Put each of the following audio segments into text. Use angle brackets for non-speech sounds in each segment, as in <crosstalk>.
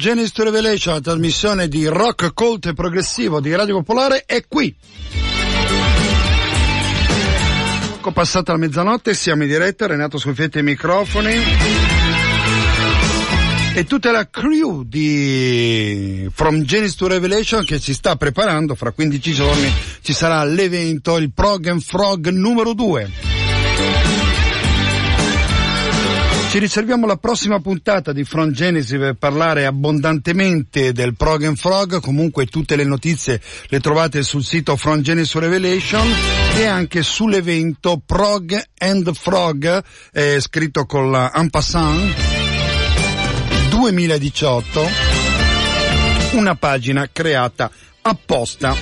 Genesis to Revelation, la trasmissione di rock colto e progressivo di Radio Popolare è qui. Poco passata la mezzanotte, siamo in diretta, Renato Sofietti ai microfoni. E tutta la crew di From Genesis to Revelation che si sta preparando, fra 15 giorni ci sarà l'evento, il Prog and Frog numero 2. Ci riserviamo la prossima puntata di Front Genesis per parlare abbondantemente del Prog and Frog, comunque tutte le notizie le trovate sul sito Front Genesis Revelation e anche sull'evento Prog and Frog, eh, scritto con la en passant 2018, una pagina creata apposta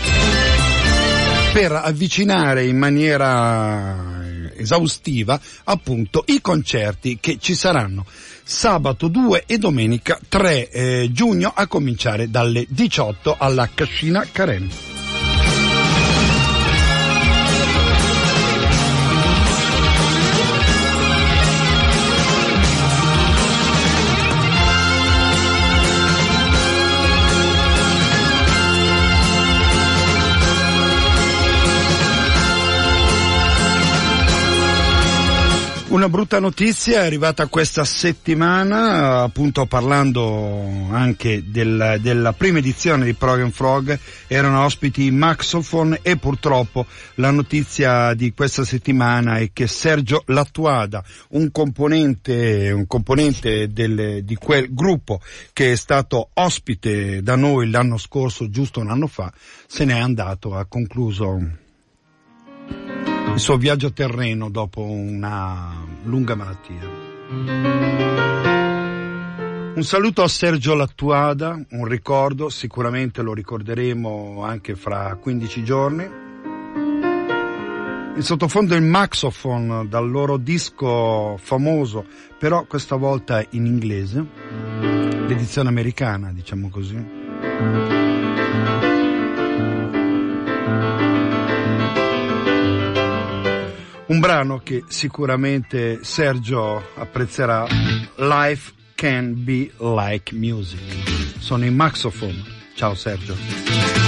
per avvicinare in maniera esaustiva appunto i concerti che ci saranno sabato 2 e domenica 3 eh, giugno a cominciare dalle 18 alla Cascina Karen. Una brutta notizia è arrivata questa settimana, appunto parlando anche del, della prima edizione di Program Frog, erano ospiti Maxophone e purtroppo la notizia di questa settimana è che Sergio Lattuada, un componente, un componente del, di quel gruppo che è stato ospite da noi l'anno scorso, giusto un anno fa, se n'è andato, ha concluso il suo viaggio terreno dopo una lunga malattia. Un saluto a Sergio Lattuada, un ricordo, sicuramente lo ricorderemo anche fra 15 giorni. In sottofondo il Maxophone dal loro disco famoso, però questa volta in inglese, l'edizione americana, diciamo così. Un brano che sicuramente Sergio apprezzerà, Life Can Be Like Music. Sono in Maxophone. Ciao Sergio.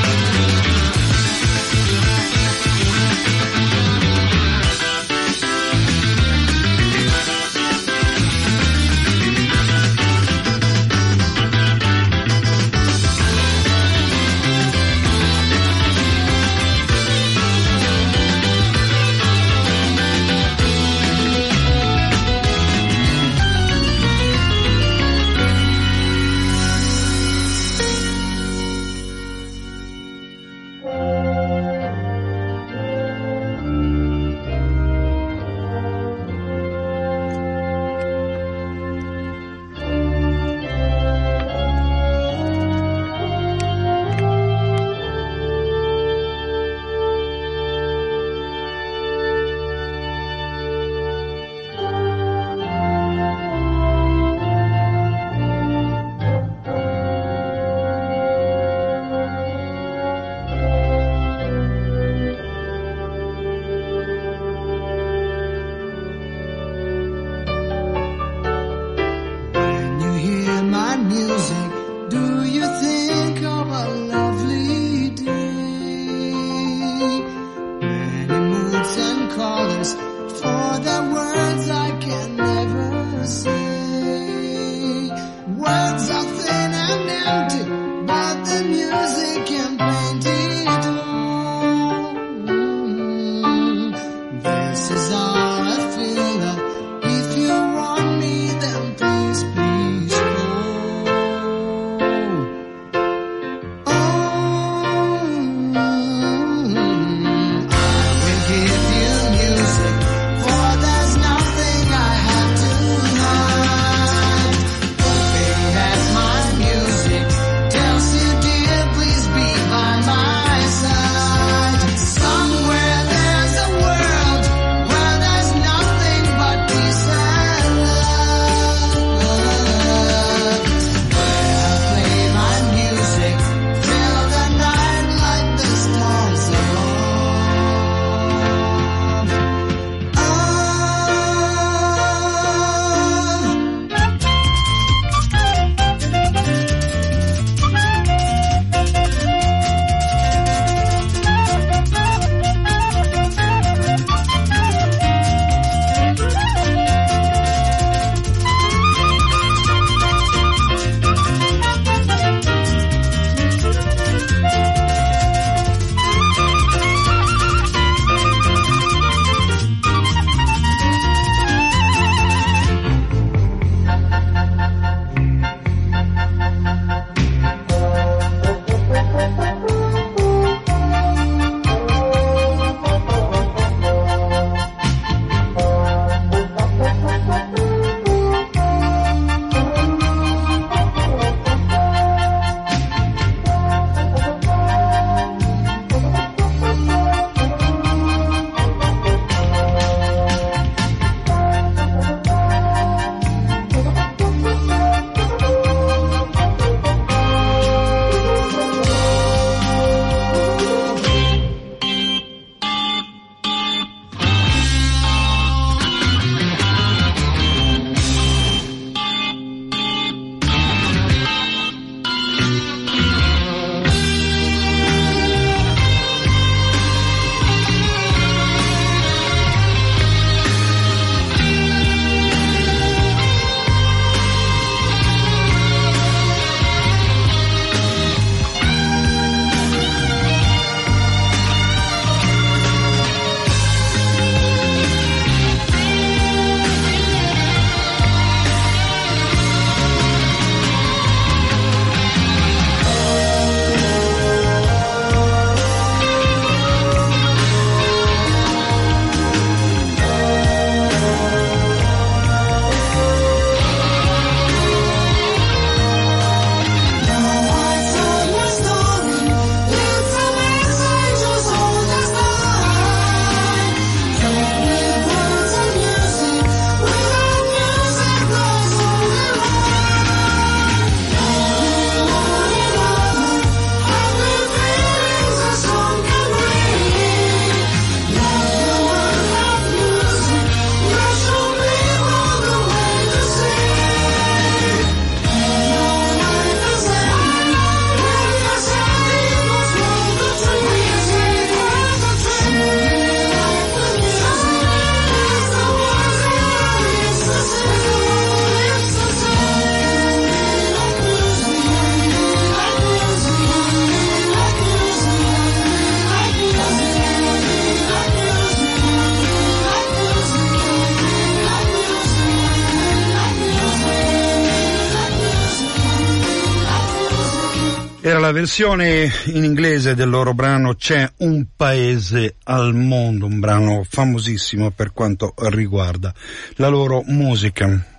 Versione in inglese del loro brano C'è un paese al mondo, un brano famosissimo per quanto riguarda la loro musica.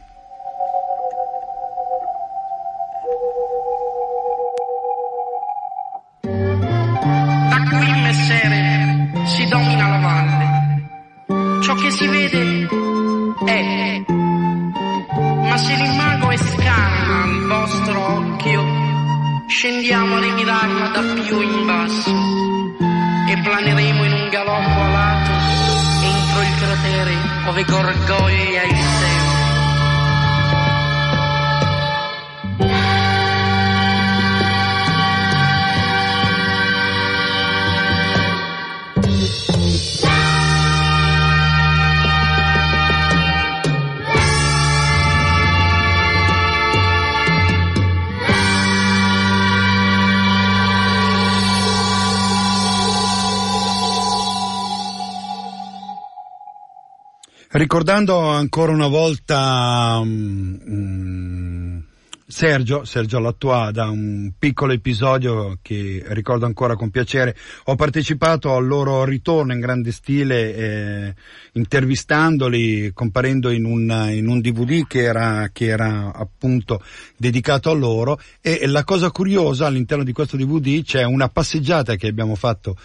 Ricordando ancora una volta um, Sergio, Sergio Lattua, da un piccolo episodio che ricordo ancora con piacere, ho partecipato al loro ritorno in grande stile, eh, intervistandoli, comparendo in un, in un DVD che era, che era appunto dedicato a loro. E la cosa curiosa all'interno di questo DVD c'è una passeggiata che abbiamo fatto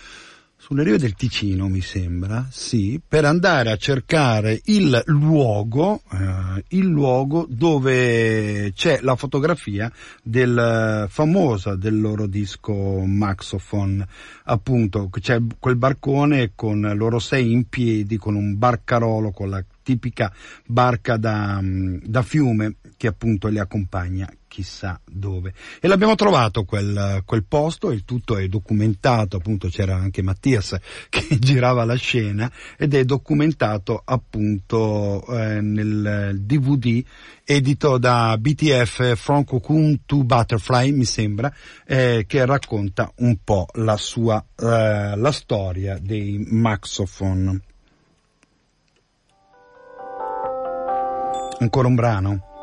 sulle rive del Ticino, mi sembra, sì, per andare a cercare il luogo, eh, il luogo dove c'è la fotografia del famosa del loro disco Maxophone, appunto, c'è quel barcone con loro sei in piedi, con un barcarolo, con la tipica barca da, da fiume che appunto li accompagna chissà dove. E l'abbiamo trovato quel, quel posto, il tutto è documentato, appunto c'era anche Mattias <laughs> che girava la scena ed è documentato appunto eh, nel DVD edito da BTF From Cocoon to Butterfly, mi sembra, eh, che racconta un po' la sua, eh, la storia dei Maxophone. Ancora un brano?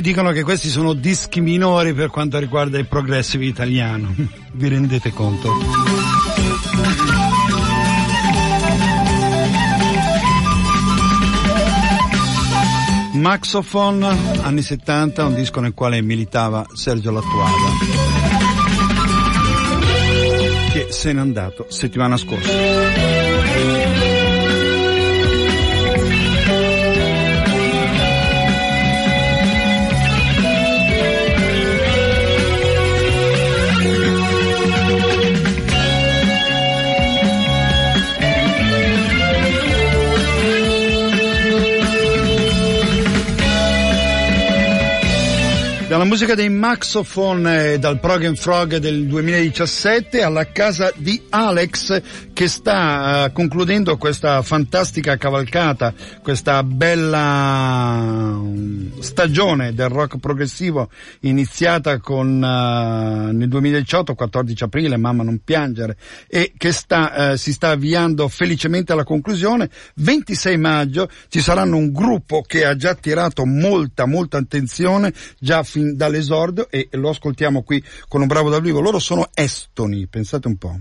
Poi dicono che questi sono dischi minori per quanto riguarda il progressive italiano. <laughs> Vi rendete conto? Maxophone, anni 70, un disco nel quale militava Sergio Lattuada, che se n'è andato settimana scorsa. Musica dei Maxophone e dal Prog Frog del 2017 alla casa di Alex che sta uh, concludendo questa fantastica cavalcata, questa bella um, stagione del rock progressivo iniziata con uh, nel 2018, 14 aprile, Mamma non piangere, e che sta, uh, si sta avviando felicemente alla conclusione. 26 maggio ci saranno un gruppo che ha già tirato molta, molta attenzione già fin dall'esordio e lo ascoltiamo qui con un bravo dal vivo. Loro sono estoni, pensate un po'.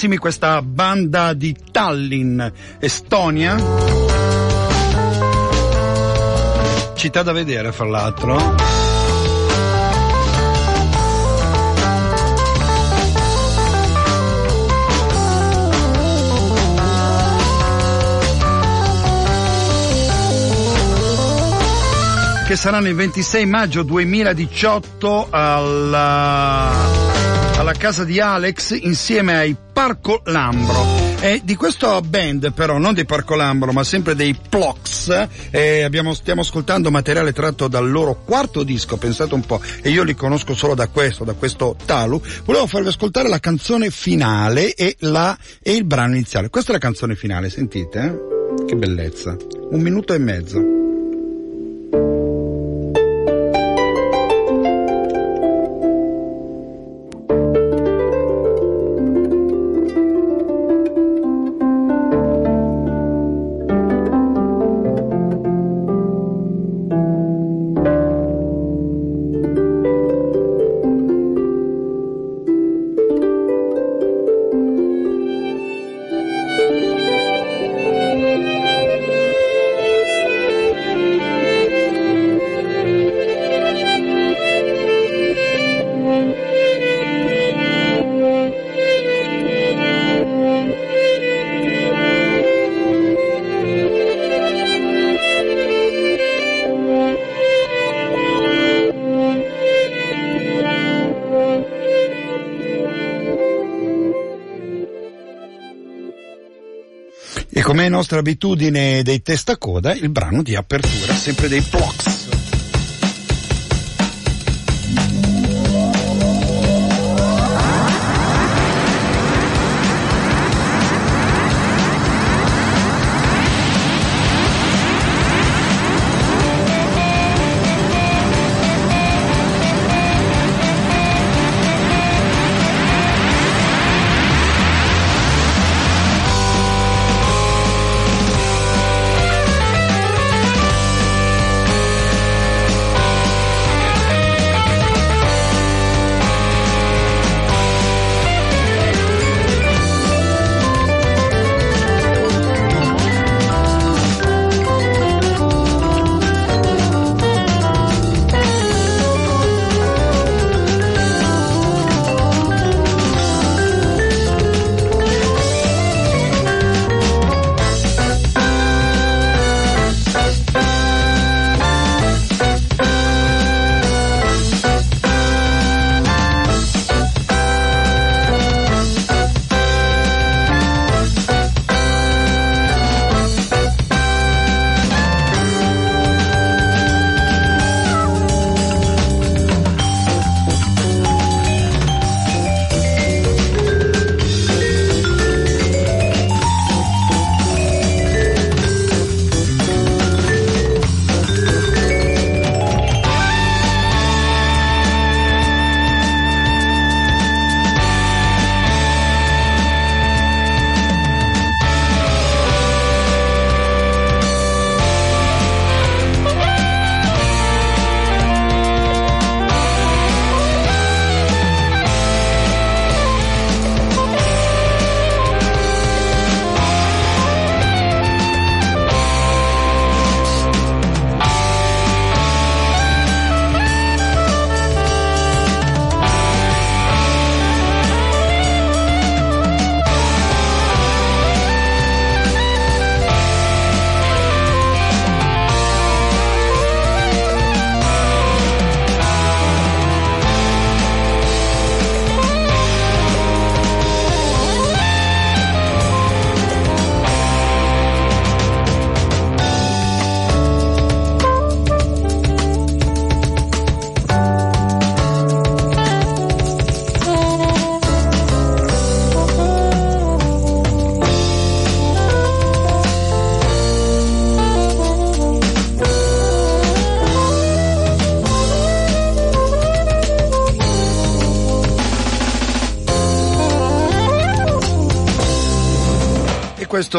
Notevolissimi questa banda di Tallinn, Estonia. Città da vedere, fra l'altro. che saranno il 26 maggio 2018 alla, alla casa di Alex insieme ai Parco Lambro. E di questo band però, non dei Parco Lambro, ma sempre dei Plox, eh, abbiamo, stiamo ascoltando materiale tratto dal loro quarto disco, pensate un po', e io li conosco solo da questo, da questo Talu. Volevo farvi ascoltare la canzone finale e, la, e il brano iniziale. Questa è la canzone finale, sentite? Eh? Che bellezza. Un minuto e mezzo. Nostra abitudine dei testacoda, il brano di apertura, sempre dei Plox.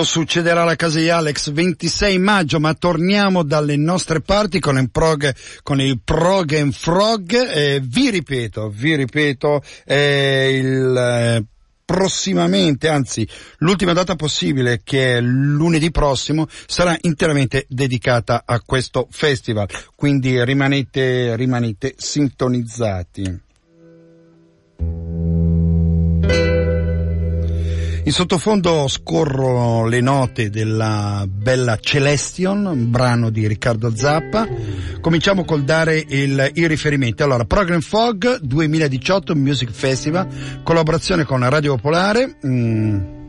Questo succederà alla casa di Alex 26 maggio, ma torniamo dalle nostre parti con il prog, con il prog and frog. Eh, vi ripeto, vi ripeto, eh, il prossimamente, anzi l'ultima data possibile che è lunedì prossimo sarà interamente dedicata a questo festival, quindi rimanete, rimanete sintonizzati. In sottofondo scorrono le note della bella Celestion, brano di Riccardo Zappa. Cominciamo col dare il, i riferimenti. Allora, Program Fog 2018 Music Festival, collaborazione con Radio Popolare. Mm,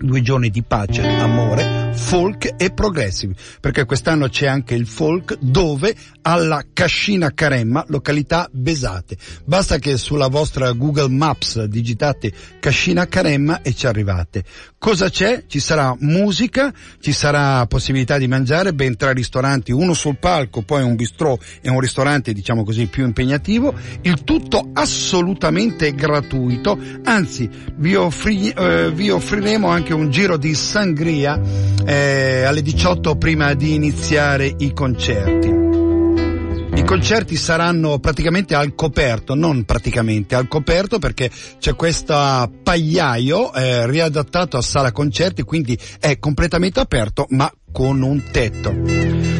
due giorni di pace, amore, folk e progressive, perché quest'anno c'è anche il folk dove alla Cascina Caremma, località Besate. Basta che sulla vostra Google Maps digitate Cascina Caremma e ci arrivate. Cosa c'è? Ci sarà musica, ci sarà possibilità di mangiare, ben tre ristoranti, uno sul palco, poi un bistrò e un ristorante diciamo così più impegnativo, il tutto assolutamente gratuito, anzi vi, offri, eh, vi offriremo anche un giro di sangria eh, alle 18 prima di iniziare i concerti. I concerti saranno praticamente al coperto, non praticamente al coperto perché c'è questo pagliaio eh, riadattato a sala concerti, quindi è completamente aperto ma con un tetto.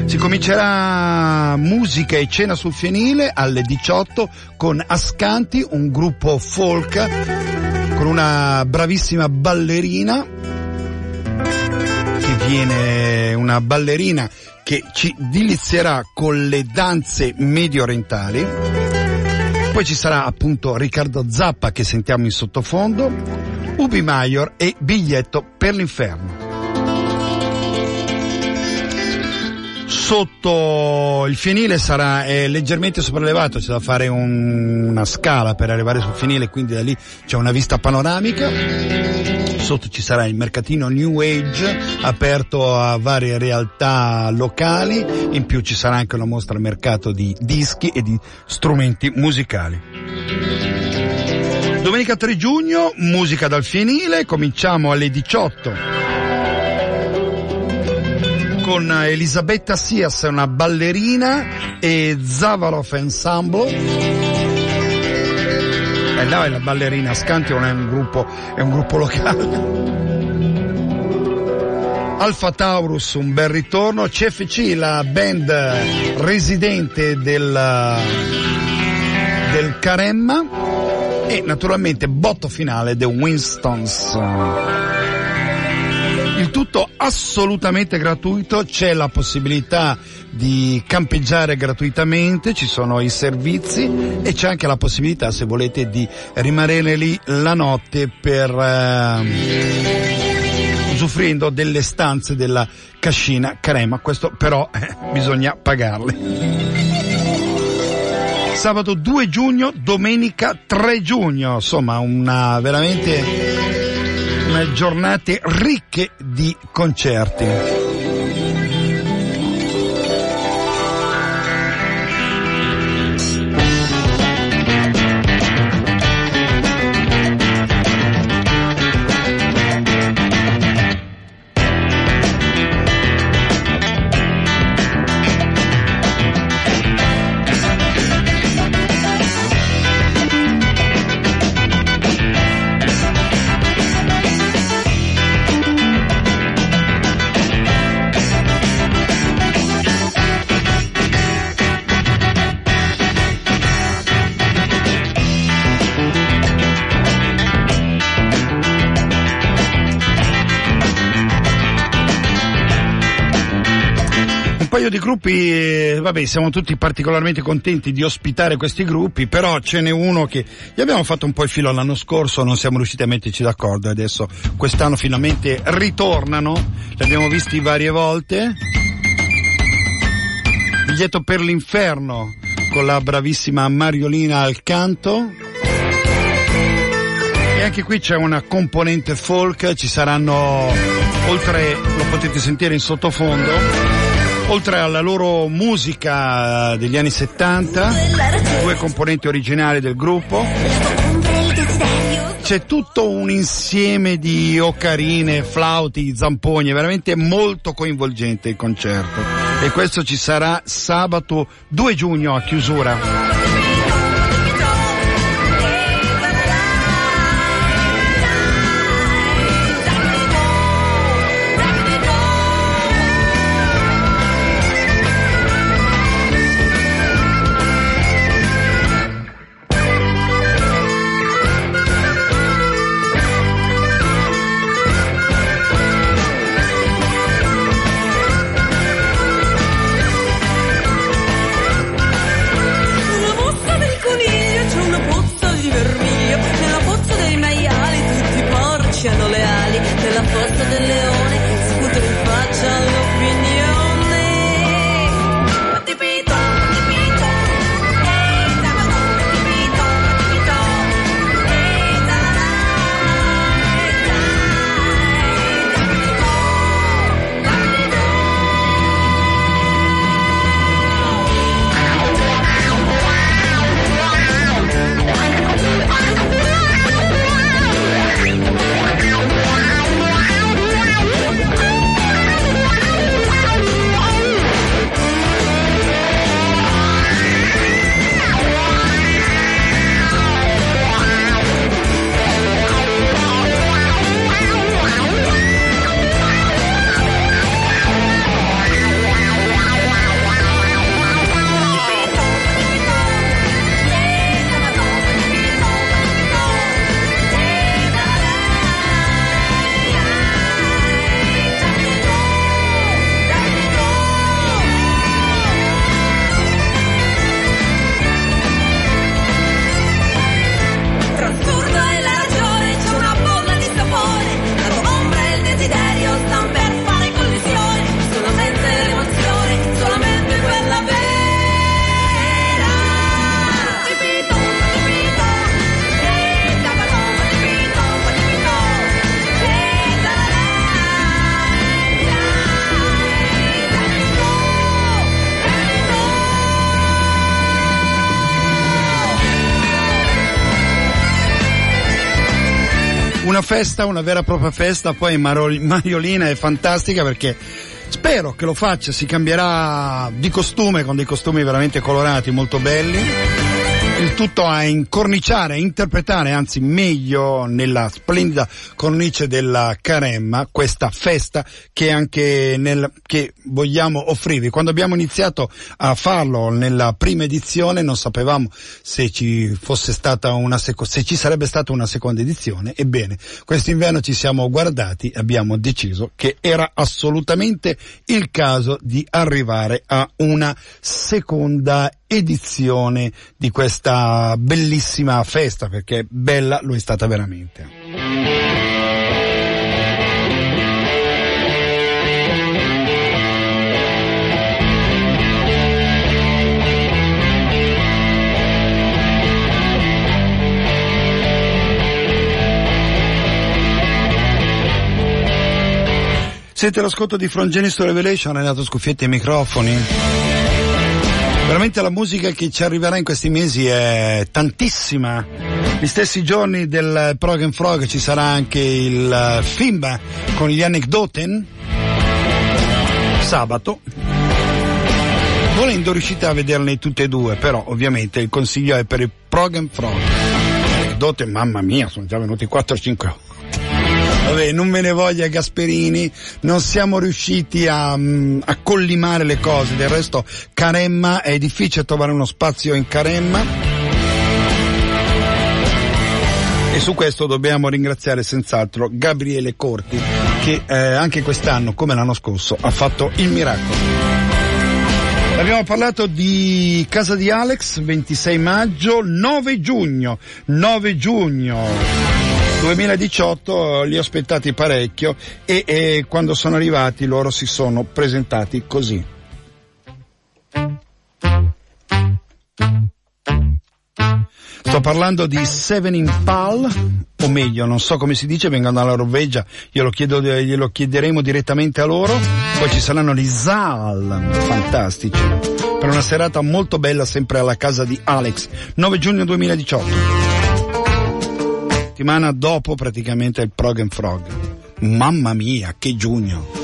Si comincerà musica e cena sul fienile alle 18 con Ascanti, un gruppo folk con una bravissima ballerina che viene una ballerina che ci dilizierà con le danze medio orientali. Poi ci sarà appunto Riccardo Zappa che sentiamo in sottofondo, Ubi Maior e Biglietto per l'inferno. Sotto il fienile sarà eh, leggermente sopraelevato, c'è da fare un, una scala per arrivare sul fienile, quindi da lì c'è una vista panoramica. Sotto ci sarà il mercatino New Age aperto a varie realtà locali, in più ci sarà anche una mostra al mercato di dischi e di strumenti musicali. Domenica 3 giugno, musica dal fienile, cominciamo alle 18 con Elisabetta Sias, una ballerina, e Zavarov Ensemble e là è la ballerina Scanti non è un gruppo, è un gruppo locale. <laughs> Alfa Taurus, un bel ritorno, CFC, la band residente del, del Caremma e naturalmente botto finale The Winstons. Il tutto assolutamente gratuito, c'è la possibilità di campeggiare gratuitamente, ci sono i servizi e c'è anche la possibilità, se volete, di rimanere lì la notte per eh, usufruendo delle stanze della cascina Carema. Questo però eh, bisogna pagarle. Sabato 2 giugno, domenica 3 giugno, insomma una veramente giornate ricche di concerti. Di gruppi, eh, vabbè, siamo tutti particolarmente contenti di ospitare questi gruppi, però ce n'è uno che gli abbiamo fatto un po' il filo l'anno scorso, non siamo riusciti a metterci d'accordo e adesso quest'anno finalmente ritornano, li abbiamo visti varie volte. Biglietto per l'inferno con la bravissima Mariolina al canto. E anche qui c'è una componente folk, ci saranno, oltre, lo potete sentire in sottofondo, Oltre alla loro musica degli anni 70, due componenti originali del gruppo, c'è tutto un insieme di ocarine, flauti, zampogni, veramente molto coinvolgente il concerto. E questo ci sarà sabato 2 giugno a chiusura. Festa, una vera e propria festa, poi Mariolina è fantastica perché spero che lo faccia, si cambierà di costume con dei costumi veramente colorati, molto belli il tutto a incorniciare, a interpretare, anzi meglio nella splendida cornice della Caremma, questa festa che anche nel, che vogliamo offrirvi. Quando abbiamo iniziato a farlo nella prima edizione non sapevamo se ci fosse stata una seco- se ci sarebbe stata una seconda edizione. Ebbene, quest'inverno ci siamo guardati e abbiamo deciso che era assolutamente il caso di arrivare a una seconda edizione di questa bellissima festa, perché bella lo è stata veramente. Siete l'ascolto di From Genesis Revelation, Renato Scuffietti e microfoni. Veramente la musica che ci arriverà in questi mesi è tantissima. Gli stessi giorni del Program Frog ci sarà anche il film con gli anecdoten. Sabato. Volendo riuscite a vederle tutte e due, però ovviamente il consiglio è per il Program Frog. Anecdoten, mamma mia, sono già venuti 4-5 ore. Vabbè, non me ne voglia Gasperini, non siamo riusciti a, mm, a collimare le cose, del resto Caremma è difficile trovare uno spazio in Caremma. E su questo dobbiamo ringraziare senz'altro Gabriele Corti che eh, anche quest'anno, come l'anno scorso, ha fatto il miracolo. Abbiamo parlato di Casa di Alex, 26 maggio, 9 giugno, 9 giugno. 2018 li ho aspettati parecchio e, e quando sono arrivati loro si sono presentati così. Sto parlando di Seven Impal, o meglio, non so come si dice, vengono dalla Norvegia, glielo, chiedo, glielo chiederemo direttamente a loro, poi ci saranno gli Zal, fantastici, per una serata molto bella sempre alla casa di Alex, 9 giugno 2018 settimana dopo praticamente il Prog and Frog. Mamma mia, che giugno!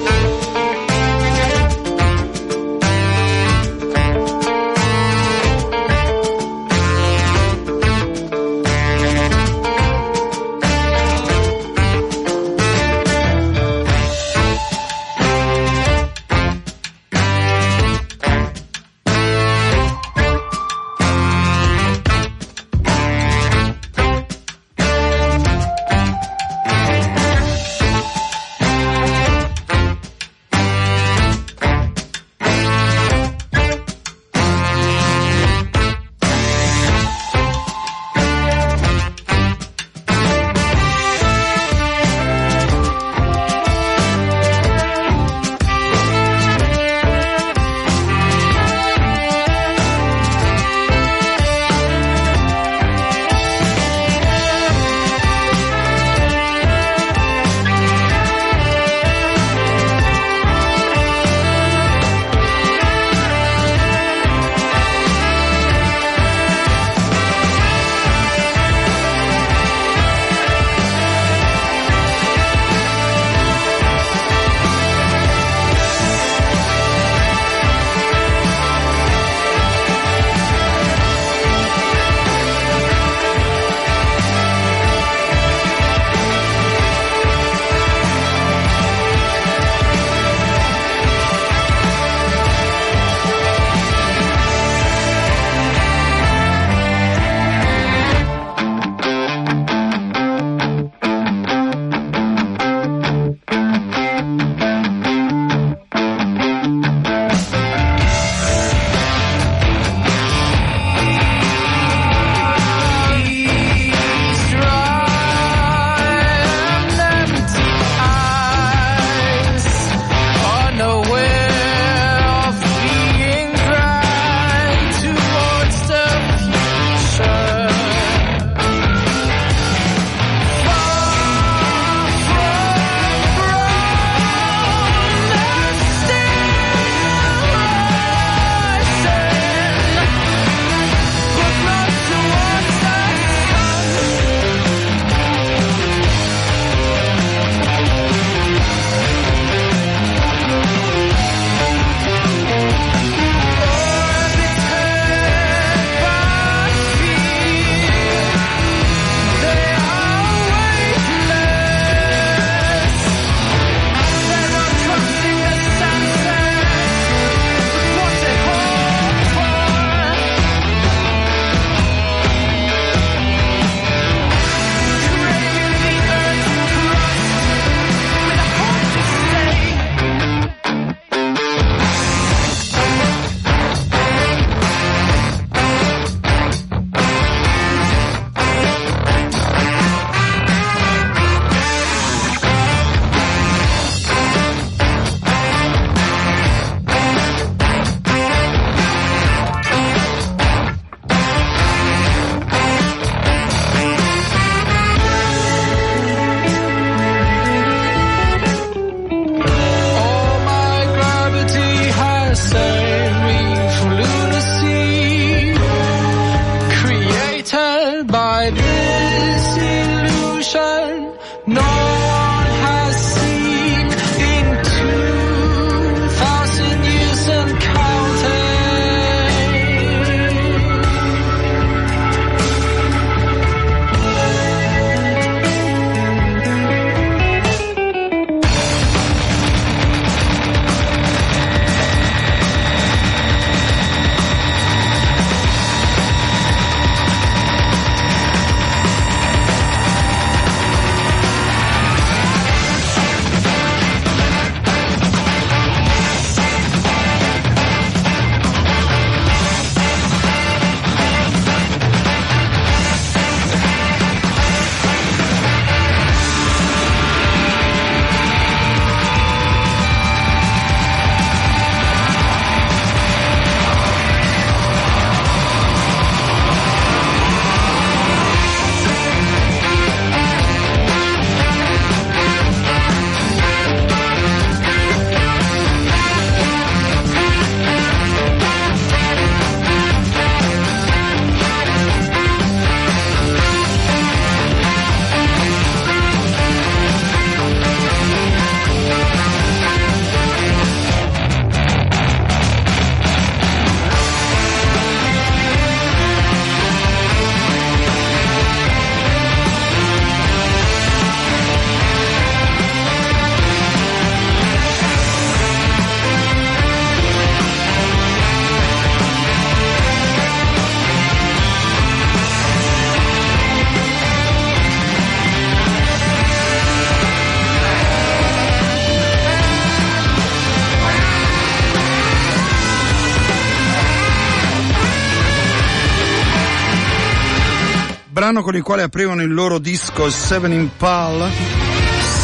Brano con il quale aprivano il loro disco Seven Impal,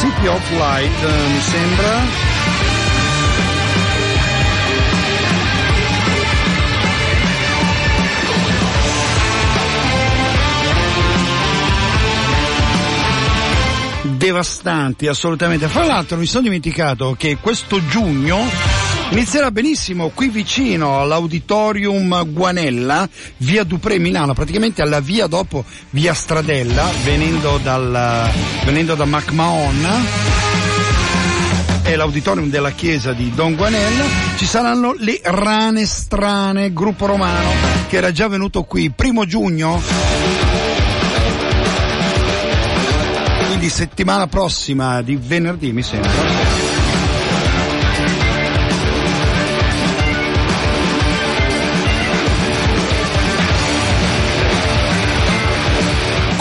City of Light, eh, mi sembra. devastanti assolutamente. Fra l'altro mi sono dimenticato che questo giugno inizierà benissimo qui vicino all'Auditorium Guanella, via Dupré Milano, praticamente alla via dopo via Stradella, venendo, dal, venendo da MacMahon. È l'auditorium della chiesa di Don Guanella, ci saranno le rane strane, gruppo romano, che era già venuto qui primo giugno. Di settimana prossima, di venerdì mi sembra.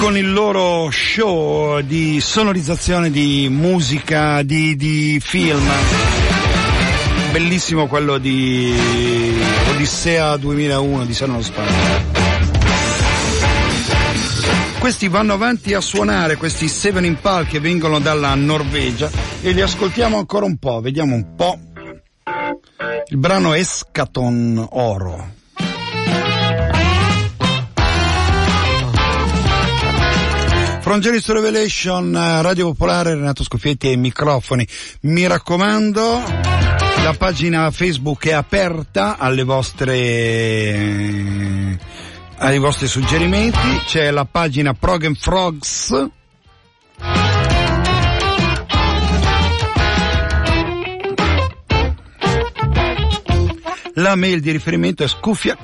Con il loro show di sonorizzazione di musica, di, di film. Bellissimo quello di Odissea 2001 di non sbaglio. Questi vanno avanti a suonare, questi Seven Impal che vengono dalla Norvegia e li ascoltiamo ancora un po', vediamo un po'. Il brano Escaton Oro. Jerry's Revelation, Radio Popolare, Renato Scoffietti ai microfoni. Mi raccomando, la pagina Facebook è aperta alle vostre ai vostri suggerimenti, c'è la pagina Prog and Frogs. La mail di riferimento è scuffia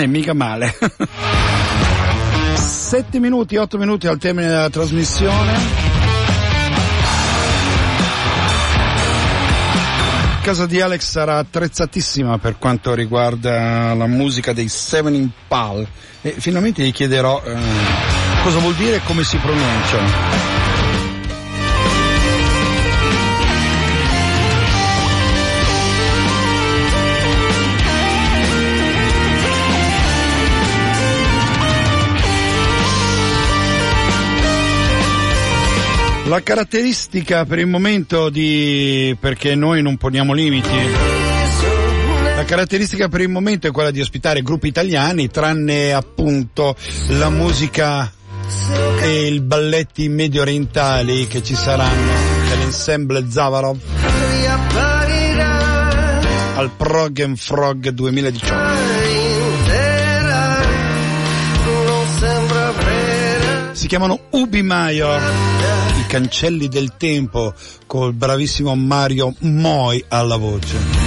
Eh, mica male. <laughs> Sette minuti, otto minuti al termine della trasmissione. casa di Alex sarà attrezzatissima per quanto riguarda la musica dei Seven Impal e finalmente gli chiederò eh, cosa vuol dire e come si pronuncia. La caratteristica per il momento di perché noi non poniamo limiti. La caratteristica per il momento è quella di ospitare gruppi italiani, tranne appunto la musica e i balletti medio orientali che ci saranno dell'ensemble Zavarov al Prog and Frog 2018. Si chiamano Ubi Major cancelli del tempo col bravissimo Mario Moi alla voce.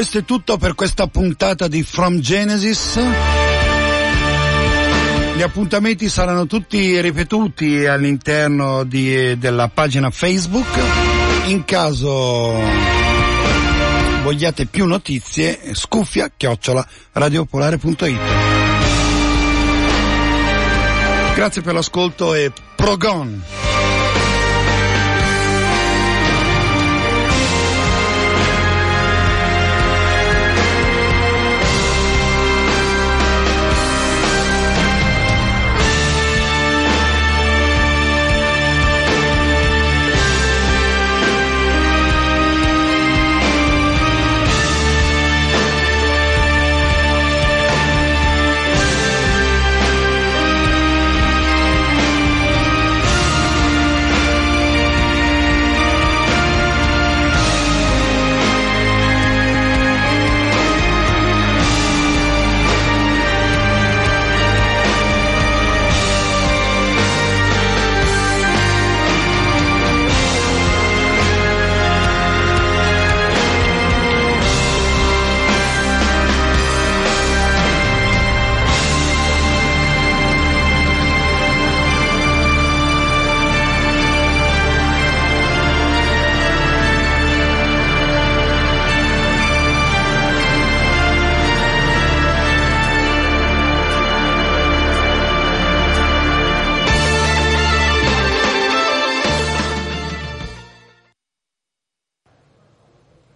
Questo è tutto per questa puntata di From Genesis. Gli appuntamenti saranno tutti ripetuti all'interno di, della pagina Facebook. In caso vogliate più notizie, scuffia chiocciola radiopolare.it. Grazie per l'ascolto e progon!